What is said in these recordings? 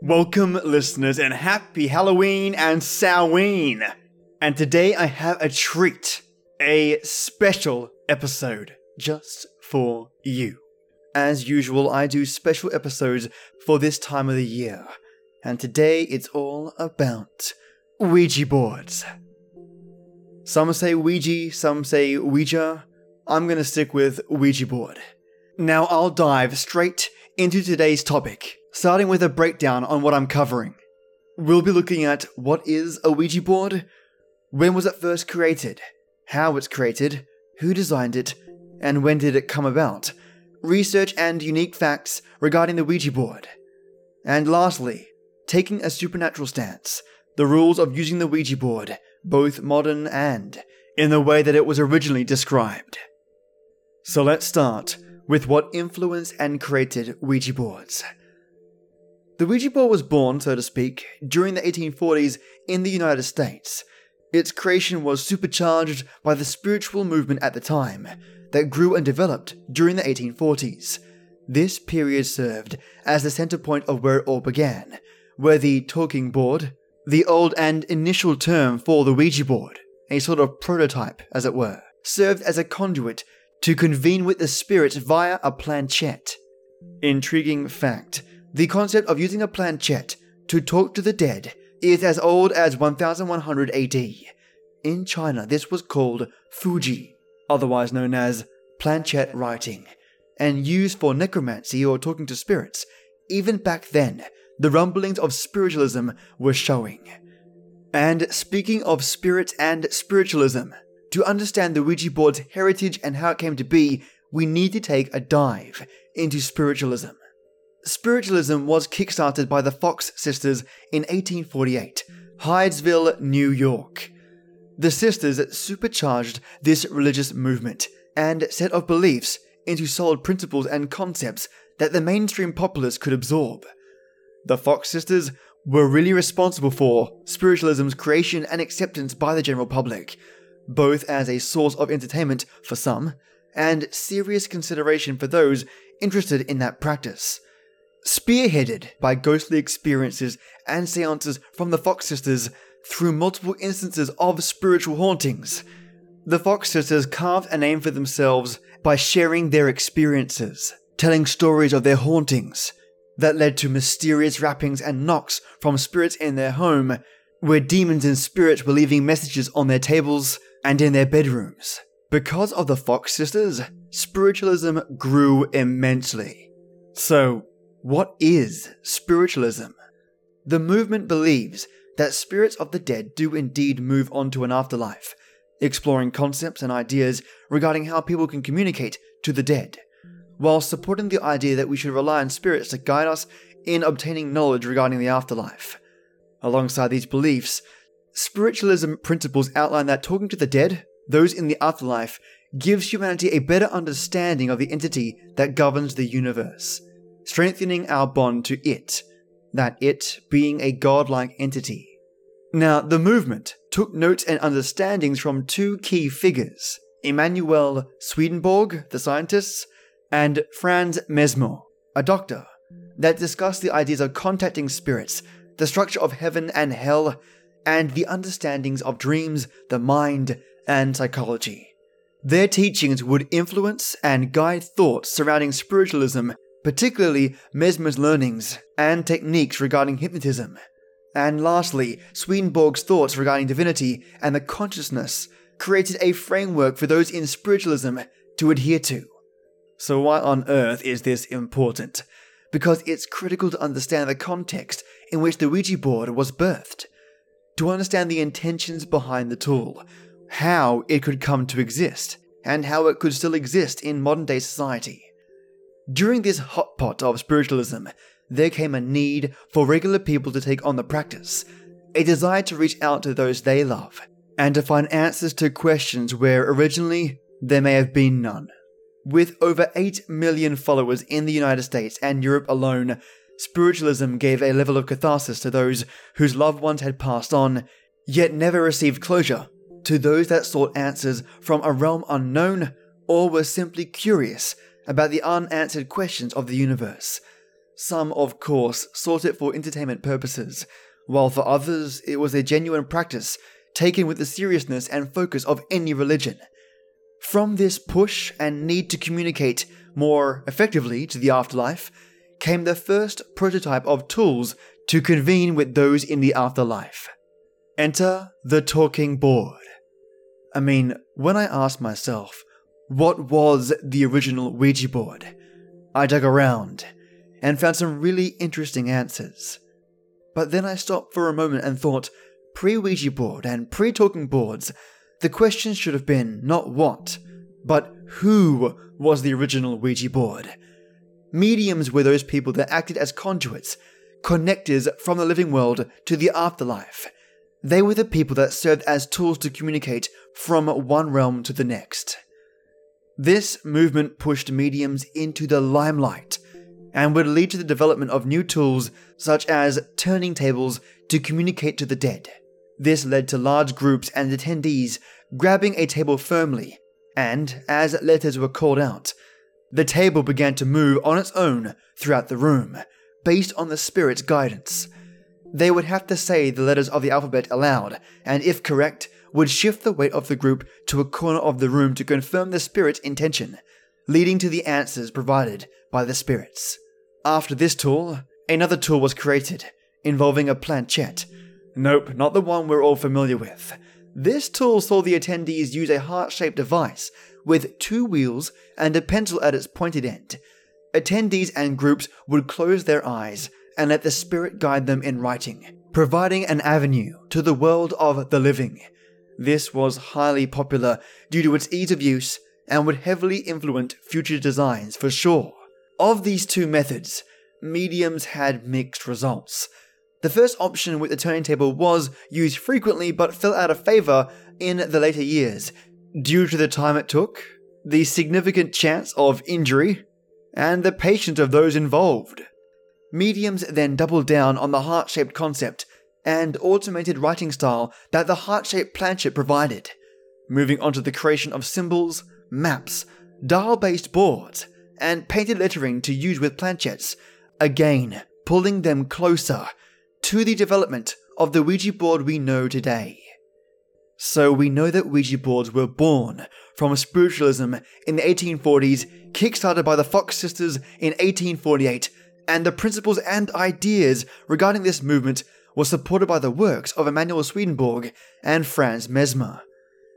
Welcome, listeners, and happy Halloween and Samhain! And today I have a treat a special episode just for you. As usual, I do special episodes for this time of the year, and today it's all about Ouija boards. Some say Ouija, some say Ouija. I'm gonna stick with Ouija board. Now I'll dive straight into today's topic starting with a breakdown on what I'm covering. We'll be looking at what is a Ouija board, when was it first created, how it's created, who designed it, and when did it come about, research and unique facts regarding the Ouija board. And lastly, taking a supernatural stance, the rules of using the Ouija board, both modern and in the way that it was originally described. So let's start with what influenced and created Ouija boards. The Ouija board was born, so to speak, during the 1840s in the United States. Its creation was supercharged by the spiritual movement at the time, that grew and developed during the 1840s. This period served as the center point of where it all began, where the talking board, the old and initial term for the Ouija board, a sort of prototype, as it were, served as a conduit to convene with the spirits via a planchette. Intriguing fact the concept of using a planchette to talk to the dead is as old as 1100 AD. In China, this was called Fuji, otherwise known as planchette writing, and used for necromancy or talking to spirits. Even back then, the rumblings of spiritualism were showing. And speaking of spirit and spiritualism, to understand the Ouija board's heritage and how it came to be, we need to take a dive into spiritualism. Spiritualism was kickstarted by the Fox sisters in 1848, Hydesville, New York. The sisters supercharged this religious movement and set of beliefs into solid principles and concepts that the mainstream populace could absorb. The Fox sisters were really responsible for spiritualism's creation and acceptance by the general public, both as a source of entertainment for some and serious consideration for those interested in that practice spearheaded by ghostly experiences and seances from the Fox sisters through multiple instances of spiritual hauntings. The Fox sisters carved a name for themselves by sharing their experiences, telling stories of their hauntings that led to mysterious rappings and knocks from spirits in their home, where demons and spirits were leaving messages on their tables and in their bedrooms. Because of the Fox sisters, spiritualism grew immensely. So, what is spiritualism? The movement believes that spirits of the dead do indeed move on to an afterlife, exploring concepts and ideas regarding how people can communicate to the dead, while supporting the idea that we should rely on spirits to guide us in obtaining knowledge regarding the afterlife. Alongside these beliefs, spiritualism principles outline that talking to the dead, those in the afterlife, gives humanity a better understanding of the entity that governs the universe strengthening our bond to it, that it being a godlike entity. Now, the movement took notes and understandings from two key figures Emanuel Swedenborg, the scientist, and Franz Mesmer, a doctor, that discussed the ideas of contacting spirits, the structure of heaven and hell, and the understandings of dreams, the mind, and psychology. Their teachings would influence and guide thoughts surrounding spiritualism particularly Mesmer's learnings and techniques regarding hypnotism. And lastly, Swedenborg's thoughts regarding divinity and the consciousness created a framework for those in spiritualism to adhere to. So, why on earth is this important? Because it's critical to understand the context in which the Ouija board was birthed, to understand the intentions behind the tool, how it could come to exist, and how it could still exist in modern day society. During this hot pot of spiritualism, there came a need for regular people to take on the practice, a desire to reach out to those they love, and to find answers to questions where originally there may have been none. With over 8 million followers in the United States and Europe alone, spiritualism gave a level of catharsis to those whose loved ones had passed on, yet never received closure, to those that sought answers from a realm unknown or were simply curious about the unanswered questions of the universe. Some, of course, sought it for entertainment purposes, while for others it was a genuine practice taken with the seriousness and focus of any religion. From this push and need to communicate more effectively to the afterlife came the first prototype of tools to convene with those in the afterlife. Enter the talking board. I mean, when I asked myself, what was the original Ouija board? I dug around and found some really interesting answers. But then I stopped for a moment and thought, pre Ouija board and pre talking boards, the question should have been not what, but who was the original Ouija board. Mediums were those people that acted as conduits, connectors from the living world to the afterlife. They were the people that served as tools to communicate from one realm to the next. This movement pushed mediums into the limelight and would lead to the development of new tools such as turning tables to communicate to the dead. This led to large groups and attendees grabbing a table firmly, and as letters were called out, the table began to move on its own throughout the room, based on the spirit's guidance. They would have to say the letters of the alphabet aloud, and if correct, would shift the weight of the group to a corner of the room to confirm the spirit's intention, leading to the answers provided by the spirits. After this tool, another tool was created, involving a planchette. Nope, not the one we're all familiar with. This tool saw the attendees use a heart shaped device with two wheels and a pencil at its pointed end. Attendees and groups would close their eyes and let the spirit guide them in writing, providing an avenue to the world of the living. This was highly popular due to its ease of use and would heavily influence future designs for sure. Of these two methods, mediums had mixed results. The first option with the turning table was used frequently but fell out of favour in the later years due to the time it took, the significant chance of injury, and the patience of those involved. Mediums then doubled down on the heart shaped concept and automated writing style that the heart shaped planchette provided, moving on to the creation of symbols, maps, dial based boards, and painted lettering to use with planchettes, again pulling them closer to the development of the Ouija board we know today. So we know that Ouija boards were born from spiritualism in the 1840s, kickstarted by the Fox sisters in 1848, and the principles and ideas regarding this movement were supported by the works of Emanuel Swedenborg and Franz Mesmer.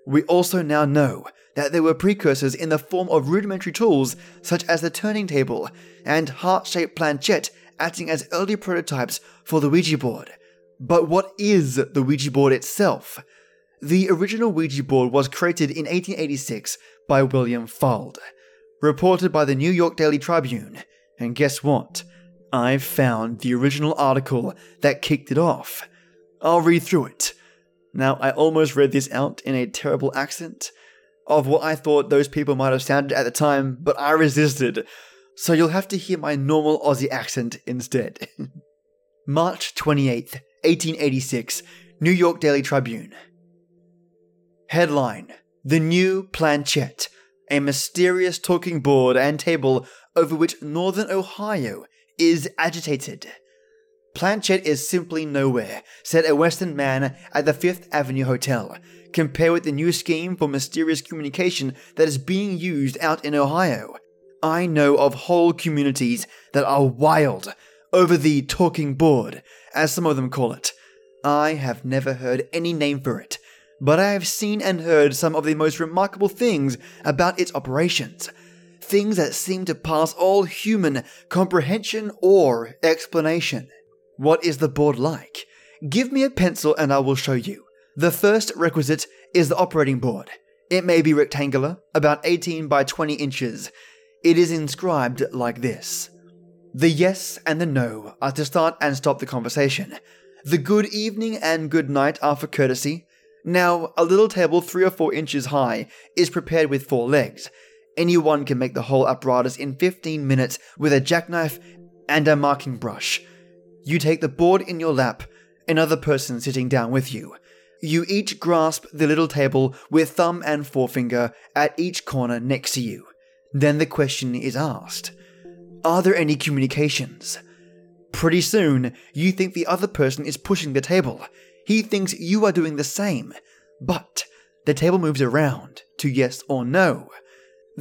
We also now know that there were precursors in the form of rudimentary tools such as the turning table and heart shaped planchette acting as early prototypes for the Ouija board. But what is the Ouija board itself? The original Ouija board was created in 1886 by William Fuld, reported by the New York Daily Tribune. And guess what? I've found the original article that kicked it off. I'll read through it. Now, I almost read this out in a terrible accent of what I thought those people might have sounded at the time, but I resisted. So you'll have to hear my normal Aussie accent instead. March 28th, 1886, New York Daily Tribune. Headline The New Planchette, a mysterious talking board and table over which Northern Ohio is agitated. Planchette is simply nowhere, said a Western man at the Fifth Avenue Hotel. Compare with the new scheme for mysterious communication that is being used out in Ohio. I know of whole communities that are wild over the talking board, as some of them call it. I have never heard any name for it, but I have seen and heard some of the most remarkable things about its operations. Things that seem to pass all human comprehension or explanation. What is the board like? Give me a pencil and I will show you. The first requisite is the operating board. It may be rectangular, about 18 by 20 inches. It is inscribed like this The yes and the no are to start and stop the conversation. The good evening and good night are for courtesy. Now, a little table three or four inches high is prepared with four legs. Anyone can make the whole apparatus in 15 minutes with a jackknife and a marking brush. You take the board in your lap, another person sitting down with you. You each grasp the little table with thumb and forefinger at each corner next to you. Then the question is asked Are there any communications? Pretty soon, you think the other person is pushing the table. He thinks you are doing the same. But the table moves around to yes or no.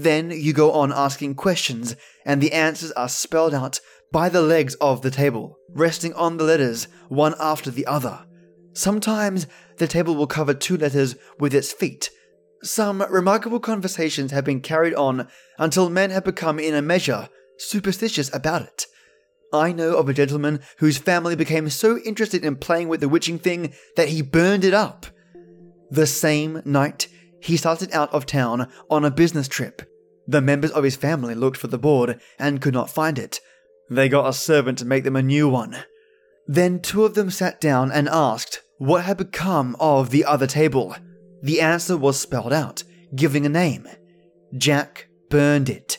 Then you go on asking questions, and the answers are spelled out by the legs of the table, resting on the letters one after the other. Sometimes the table will cover two letters with its feet. Some remarkable conversations have been carried on until men have become, in a measure, superstitious about it. I know of a gentleman whose family became so interested in playing with the witching thing that he burned it up. The same night, he started out of town on a business trip. The members of his family looked for the board and could not find it. They got a servant to make them a new one. Then two of them sat down and asked what had become of the other table. The answer was spelled out, giving a name Jack burned it.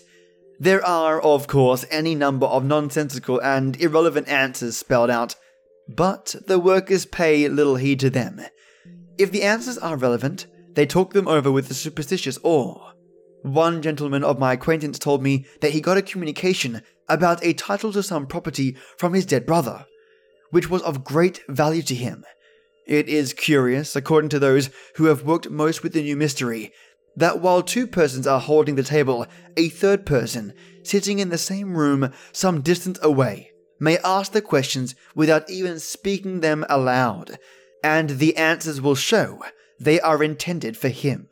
There are, of course, any number of nonsensical and irrelevant answers spelled out, but the workers pay little heed to them. If the answers are relevant, they talk them over with a superstitious awe. One gentleman of my acquaintance told me that he got a communication about a title to some property from his dead brother, which was of great value to him. It is curious, according to those who have worked most with the new mystery, that while two persons are holding the table, a third person, sitting in the same room some distance away, may ask the questions without even speaking them aloud, and the answers will show they are intended for him.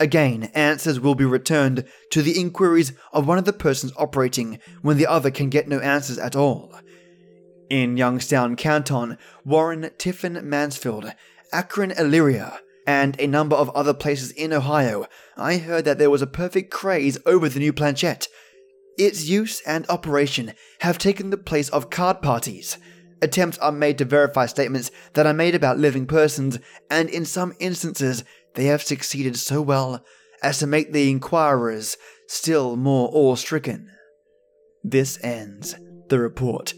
Again, answers will be returned to the inquiries of one of the persons operating when the other can get no answers at all. In Youngstown Canton, Warren, Tiffin, Mansfield, Akron, Elyria, and a number of other places in Ohio, I heard that there was a perfect craze over the new planchette. Its use and operation have taken the place of card parties. Attempts are made to verify statements that are made about living persons, and in some instances, they have succeeded so well as to make the inquirers still more awe stricken. This ends the report.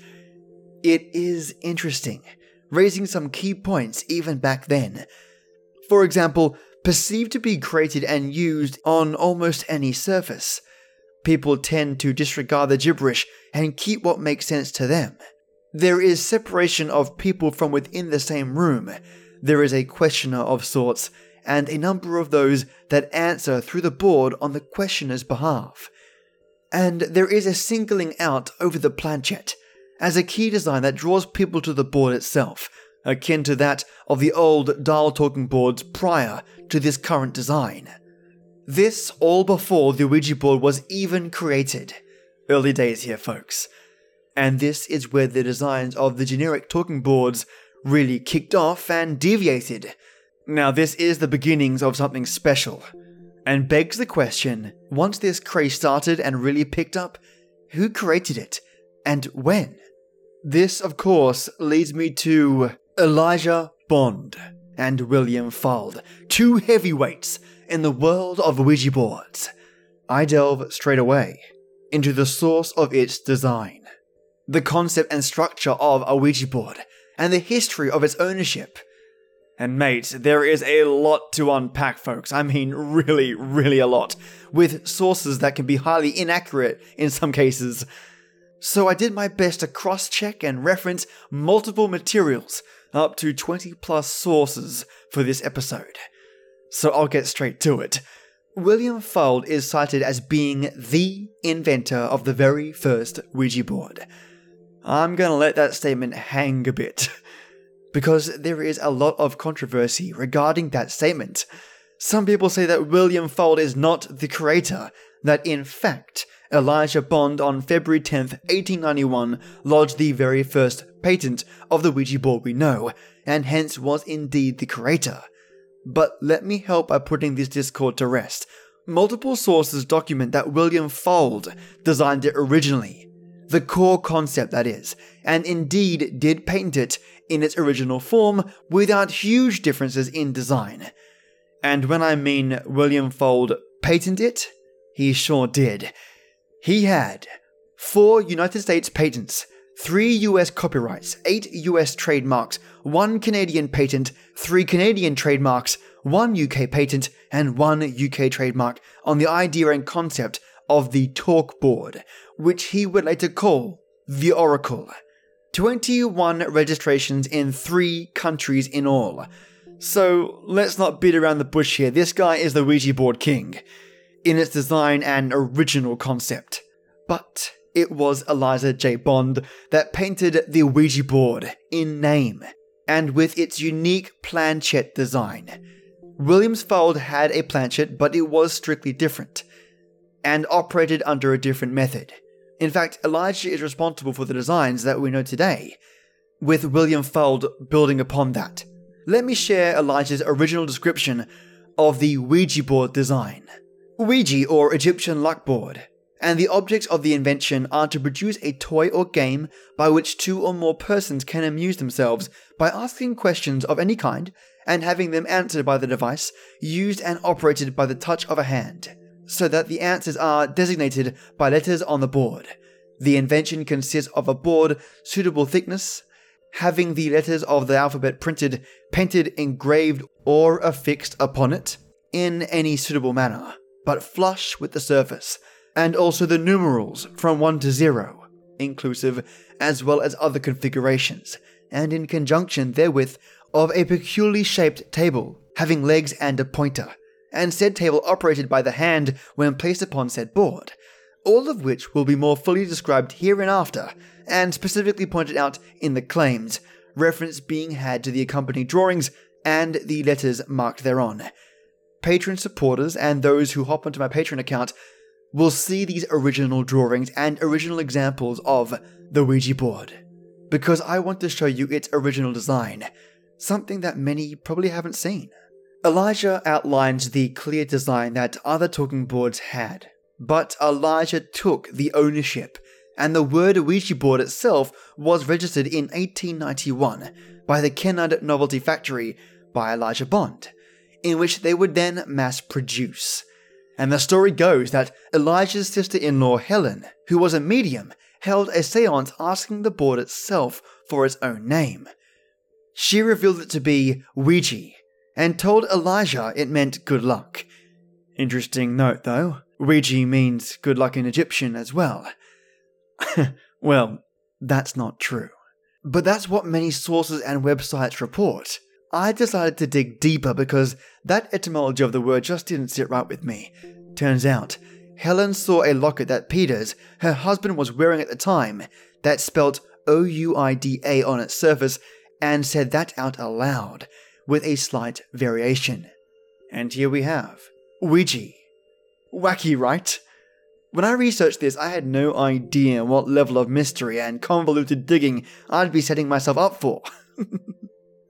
It is interesting, raising some key points even back then. For example, perceived to be created and used on almost any surface. People tend to disregard the gibberish and keep what makes sense to them. There is separation of people from within the same room. There is a questioner of sorts, and a number of those that answer through the board on the questioner's behalf. And there is a singling out over the planchette as a key design that draws people to the board itself, akin to that of the old dial talking boards prior to this current design. This all before the Ouija board was even created. Early days here, folks. And this is where the designs of the generic talking boards really kicked off and deviated. Now, this is the beginnings of something special, and begs the question once this craze started and really picked up, who created it and when? This, of course, leads me to Elijah Bond and William Fuld, two heavyweights in the world of Ouija boards. I delve straight away into the source of its design, the concept and structure of a Ouija board, and the history of its ownership. And mate, there is a lot to unpack, folks. I mean, really, really a lot, with sources that can be highly inaccurate in some cases so I did my best to cross check and reference multiple materials, up to 20 plus sources, for this episode. So I'll get straight to it. William Fuld is cited as being the inventor of the very first Ouija board. I'm gonna let that statement hang a bit, because there is a lot of controversy regarding that statement. Some people say that William Fuld is not the creator, that in fact, Elijah Bond on February 10, 1891, lodged the very first patent of the Ouija board we know, and hence was indeed the creator. But let me help by putting this discord to rest. Multiple sources document that William Fuld designed it originally, the core concept that is, and indeed did paint it in its original form without huge differences in design. And when I mean William Fuld patented it, he sure did. He had four United States patents, three US copyrights, eight US trademarks, one Canadian patent, three Canadian trademarks, one UK patent, and one UK trademark on the idea and concept of the talk board, which he would later call the Oracle. 21 registrations in three countries in all. So let's not beat around the bush here. This guy is the Ouija board king in its design and original concept. But it was Elijah Bond that painted the Ouija board in name and with its unique planchette design. Williams Fuld had a planchette, but it was strictly different and operated under a different method. In fact, Elijah is responsible for the designs that we know today, with William Fuld building upon that. Let me share Elijah's original description of the Ouija board design. Ouija, or Egyptian luck board, and the objects of the invention are to produce a toy or game by which two or more persons can amuse themselves by asking questions of any kind and having them answered by the device, used and operated by the touch of a hand, so that the answers are designated by letters on the board. The invention consists of a board suitable thickness, having the letters of the alphabet printed, painted, engraved, or affixed upon it in any suitable manner, but flush with the surface and also the numerals from 1 to 0, inclusive, as well as other configurations, and in conjunction therewith of a peculiarly shaped table, having legs and a pointer, and said table operated by the hand when placed upon said board, all of which will be more fully described hereinafter, and specifically pointed out in the claims, reference being had to the accompanying drawings and the letters marked thereon. Patron supporters and those who hop onto my Patreon account will see these original drawings and original examples of the Ouija board. Because I want to show you its original design, something that many probably haven't seen. Elijah outlines the clear design that other talking boards had, but Elijah took the ownership, and the word Ouija board itself was registered in 1891 by the Kennard Novelty Factory by Elijah Bond, in which they would then mass produce. And the story goes that Elijah's sister in law Helen, who was a medium, held a seance asking the board itself for its own name. She revealed it to be Ouija and told Elijah it meant good luck. Interesting note though, Ouija means good luck in Egyptian as well. well, that's not true. But that's what many sources and websites report. I decided to dig deeper because that etymology of the word just didn't sit right with me. Turns out, Helen saw a locket that Peters, her husband, was wearing at the time that spelt O U I D A on its surface and said that out aloud, with a slight variation. And here we have Ouija. Wacky, right? When I researched this, I had no idea what level of mystery and convoluted digging I'd be setting myself up for.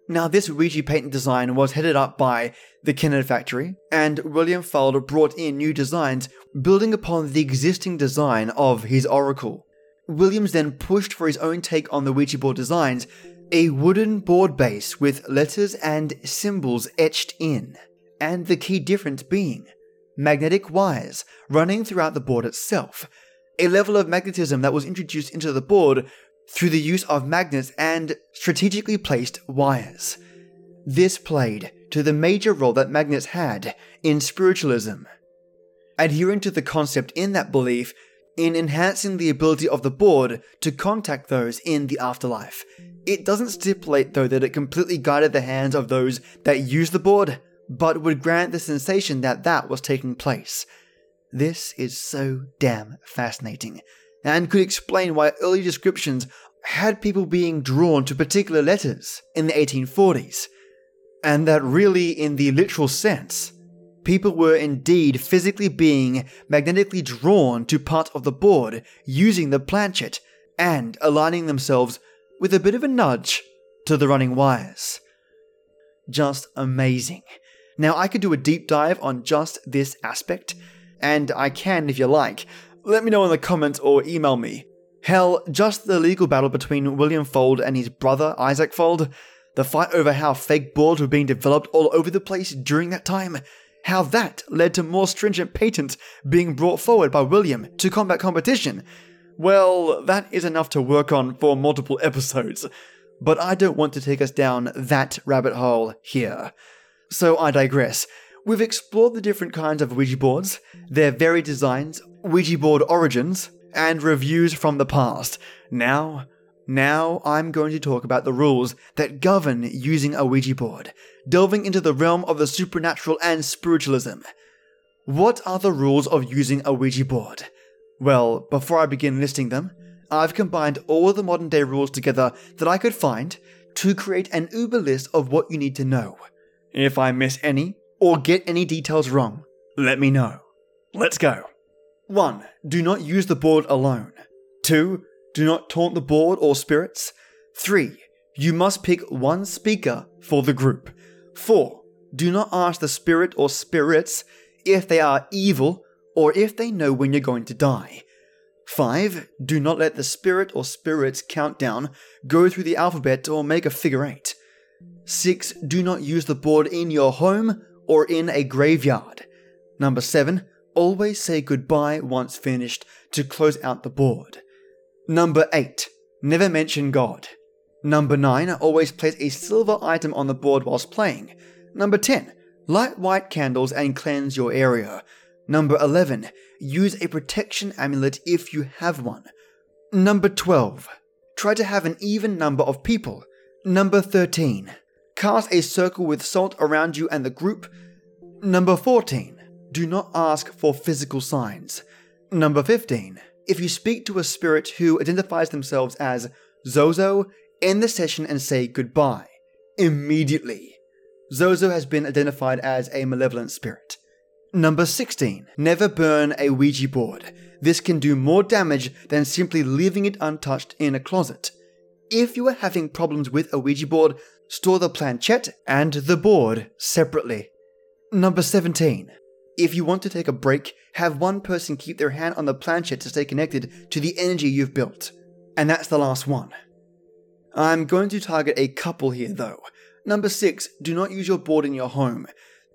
Now, this Ouija patent design was headed up by the Kennard factory, and William Fuld brought in new designs building upon the existing design of his Oracle. Williams then pushed for his own take on the Ouija board designs, a wooden board base with letters and symbols etched in, and the key difference being magnetic wires running throughout the board itself, a level of magnetism that was introduced into the board through the use of magnets and strategically placed wires. This played to the major role that magnets had in spiritualism. Adhering to the concept in that belief in enhancing the ability of the board to contact those in the afterlife. It doesn't stipulate, though, that it completely guided the hands of those that use the board, but would grant the sensation that that was taking place. This is so damn fascinating and could explain why early descriptions had people being drawn to particular letters in the 1840s, and that really, in the literal sense, people were indeed physically being magnetically drawn to part of the board using the planchette and aligning themselves with a bit of a nudge to the running wires. Just amazing. Now, I could do a deep dive on just this aspect, and I can if you like, let me know in the comments or email me. Hell, just the legal battle between William Fuld and his brother Isaac Fuld, the fight over how fake boards were being developed all over the place during that time, how that led to more stringent patents being brought forward by William to combat competition. Well, that is enough to work on for multiple episodes, but I don't want to take us down that rabbit hole here. So I digress. We've explored the different kinds of Ouija boards, their varied designs, Ouija board origins, and reviews from the past. Now, Now I'm going to talk about the rules that govern using a Ouija board, delving into the realm of the supernatural and spiritualism. What are the rules of using a Ouija board? Well, before I begin listing them, I've combined all the modern day rules together that I could find to create an uber list of what you need to know. If I miss any or get any details wrong, let me know. Let's go. 1. Do not use the board alone. 2. Do not taunt the board or spirits. 3. You must pick one speaker for the group. 4. Do not ask the spirit or spirits if they are evil or if they know when you're going to die. 5. Do not let the spirit or spirits countdown go through the alphabet or make a figure 8. 6. Do not use the board in your home or in a graveyard. Number 7. Always say goodbye once finished to close out the board. Number 8. Never mention God. Number 9. Always place a silver item on the board whilst playing. Number 10. Light white candles and cleanse your area. Number 11. Use a protection amulet if you have one. Number 12. Try to have an even number of people. Number 13. Cast a circle with salt around you and the group. Number 14. Do not ask for physical signs. Number 15. If you speak to a spirit who identifies themselves as Zozo, end the session and say goodbye. Immediately. Zozo has been identified as a malevolent spirit. Number 16. Never burn a Ouija board. This can do more damage than simply leaving it untouched in a closet. If you are having problems with a Ouija board, store the planchette and the board separately. Number 17. If you want to take a break, have one person keep their hand on the planchette to stay connected to the energy you've built. And that's the last one. I'm going to target a couple here though. Number 6. Do not use your board in your home.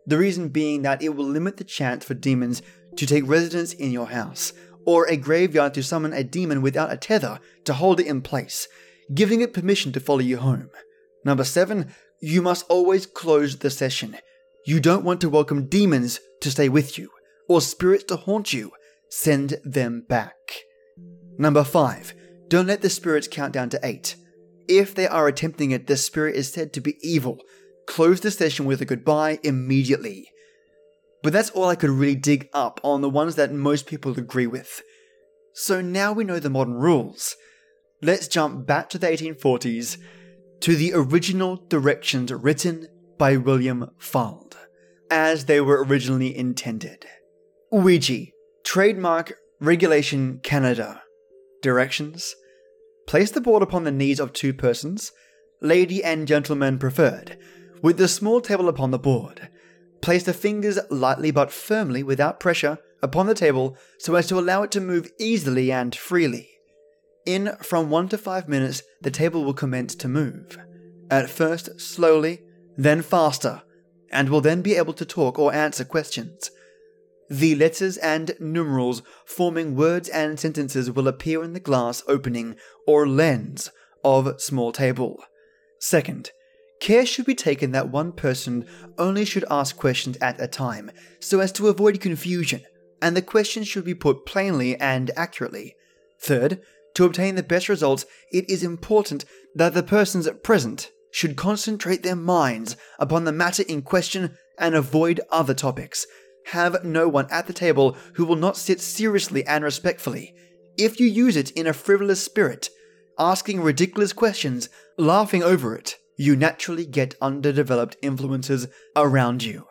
The reason being that it will limit the chance for demons to take residence in your house, or a graveyard to summon a demon without a tether to hold it in place, giving it permission to follow you home. Number 7. You must always close the session. You don't want to welcome demons to stay with you, or spirits to haunt you. Send them back. Number 5. Don't let the spirits count down to 8. If they are attempting it, the spirit is said to be evil, close the session with a goodbye immediately. But that's all I could really dig up on the ones that most people agree with. So now we know the modern rules. Let's jump back to the 1840s to the original directions written by William Fuld, as they were originally intended. Ouija, Trademark Regulation Canada. Directions Place the board upon the knees of two persons, lady and gentleman preferred with the small table upon the board, place the fingers lightly but firmly without pressure upon the table so as to allow it to move easily and freely. In from 1 to 5 minutes, the table will commence to move. At first slowly, then faster, and will then be able to talk or answer questions. The letters and numerals forming words and sentences will appear in the glass opening or lens of small table. Second, Care should be taken that one person only should ask questions at a time, so as to avoid confusion, and the questions should be put plainly and accurately. Third, to obtain the best results, it is important that the persons present should concentrate their minds upon the matter in question and avoid other topics. Have no one at the table who will not sit seriously and respectfully. If you use it in a frivolous spirit, asking ridiculous questions, laughing over it, you naturally get underdeveloped influences around you.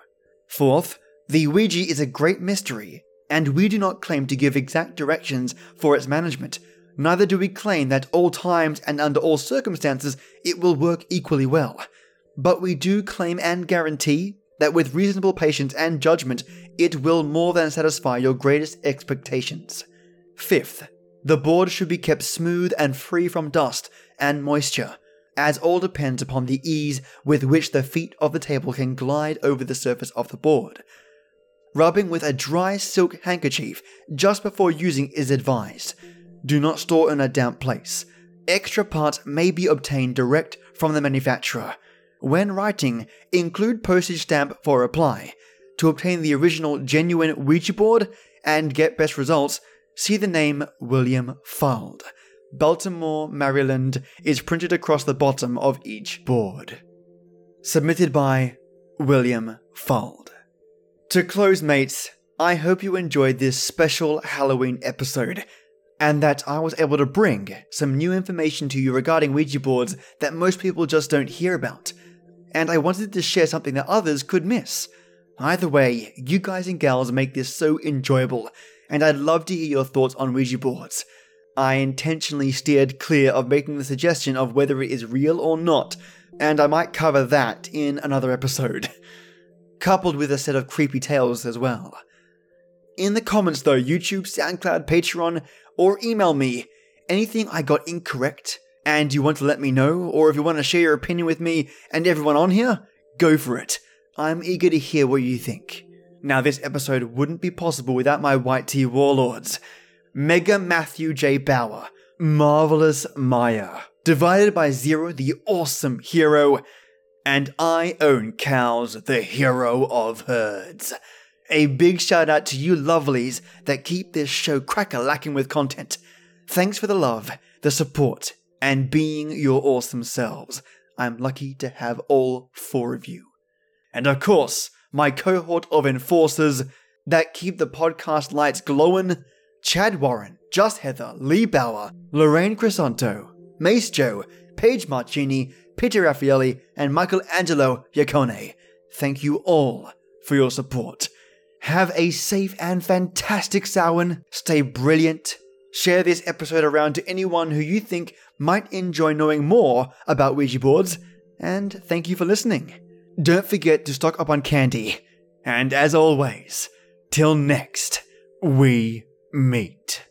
Fourth, the Ouija is a great mystery, and we do not claim to give exact directions for its management. Neither do we claim that all times and under all circumstances it will work equally well. But we do claim and guarantee that with reasonable patience and judgment, it will more than satisfy your greatest expectations. Fifth, the board should be kept smooth and free from dust and moisture as all depends upon the ease with which the feet of the table can glide over the surface of the board. Rubbing with a dry silk handkerchief just before using is advised. Do not store in a damp place. Extra parts may be obtained direct from the manufacturer. When writing, include postage stamp for reply. To obtain the original genuine Ouija board and get best results, see the name William Fuld. Baltimore, Maryland is printed across the bottom of each board. Submitted by William Fuld. To close, mates, I hope you enjoyed this special Halloween episode, and that I was able to bring some new information to you regarding Ouija boards that most people just don't hear about. And I wanted to share something that others could miss. Either way, you guys and gals make this so enjoyable, and I'd love to hear your thoughts on Ouija boards. I intentionally steered clear of making the suggestion of whether it is real or not, and I might cover that in another episode. Coupled with a set of creepy tales as well. In the comments though, YouTube, SoundCloud, Patreon, or email me anything I got incorrect and you want to let me know, or if you want to share your opinion with me and everyone on here, go for it. I'm eager to hear what you think. Now, this episode wouldn't be possible without my white tea warlords. Mega Matthew J. Bower, Marvelous Maya, Divided by Zero, the awesome hero, and I own cows, the hero of herds. A big shout out to you lovelies that keep this show cracker lacking with content. Thanks for the love, the support, and being your awesome selves. I'm lucky to have all four of you. And of course, my cohort of enforcers that keep the podcast lights glowing Chad Warren, Just Heather, Lee Bower, Lorraine Cresanto, Mace Joe, Page Marchini, Peter Raffaelli, and Michelangelo Yacone. Thank you all for your support. Have a safe and fantastic Samhain. Stay brilliant. Share this episode around to anyone who you think might enjoy knowing more about Ouija boards. And thank you for listening. Don't forget to stock up on candy. And as always, till next, we meet.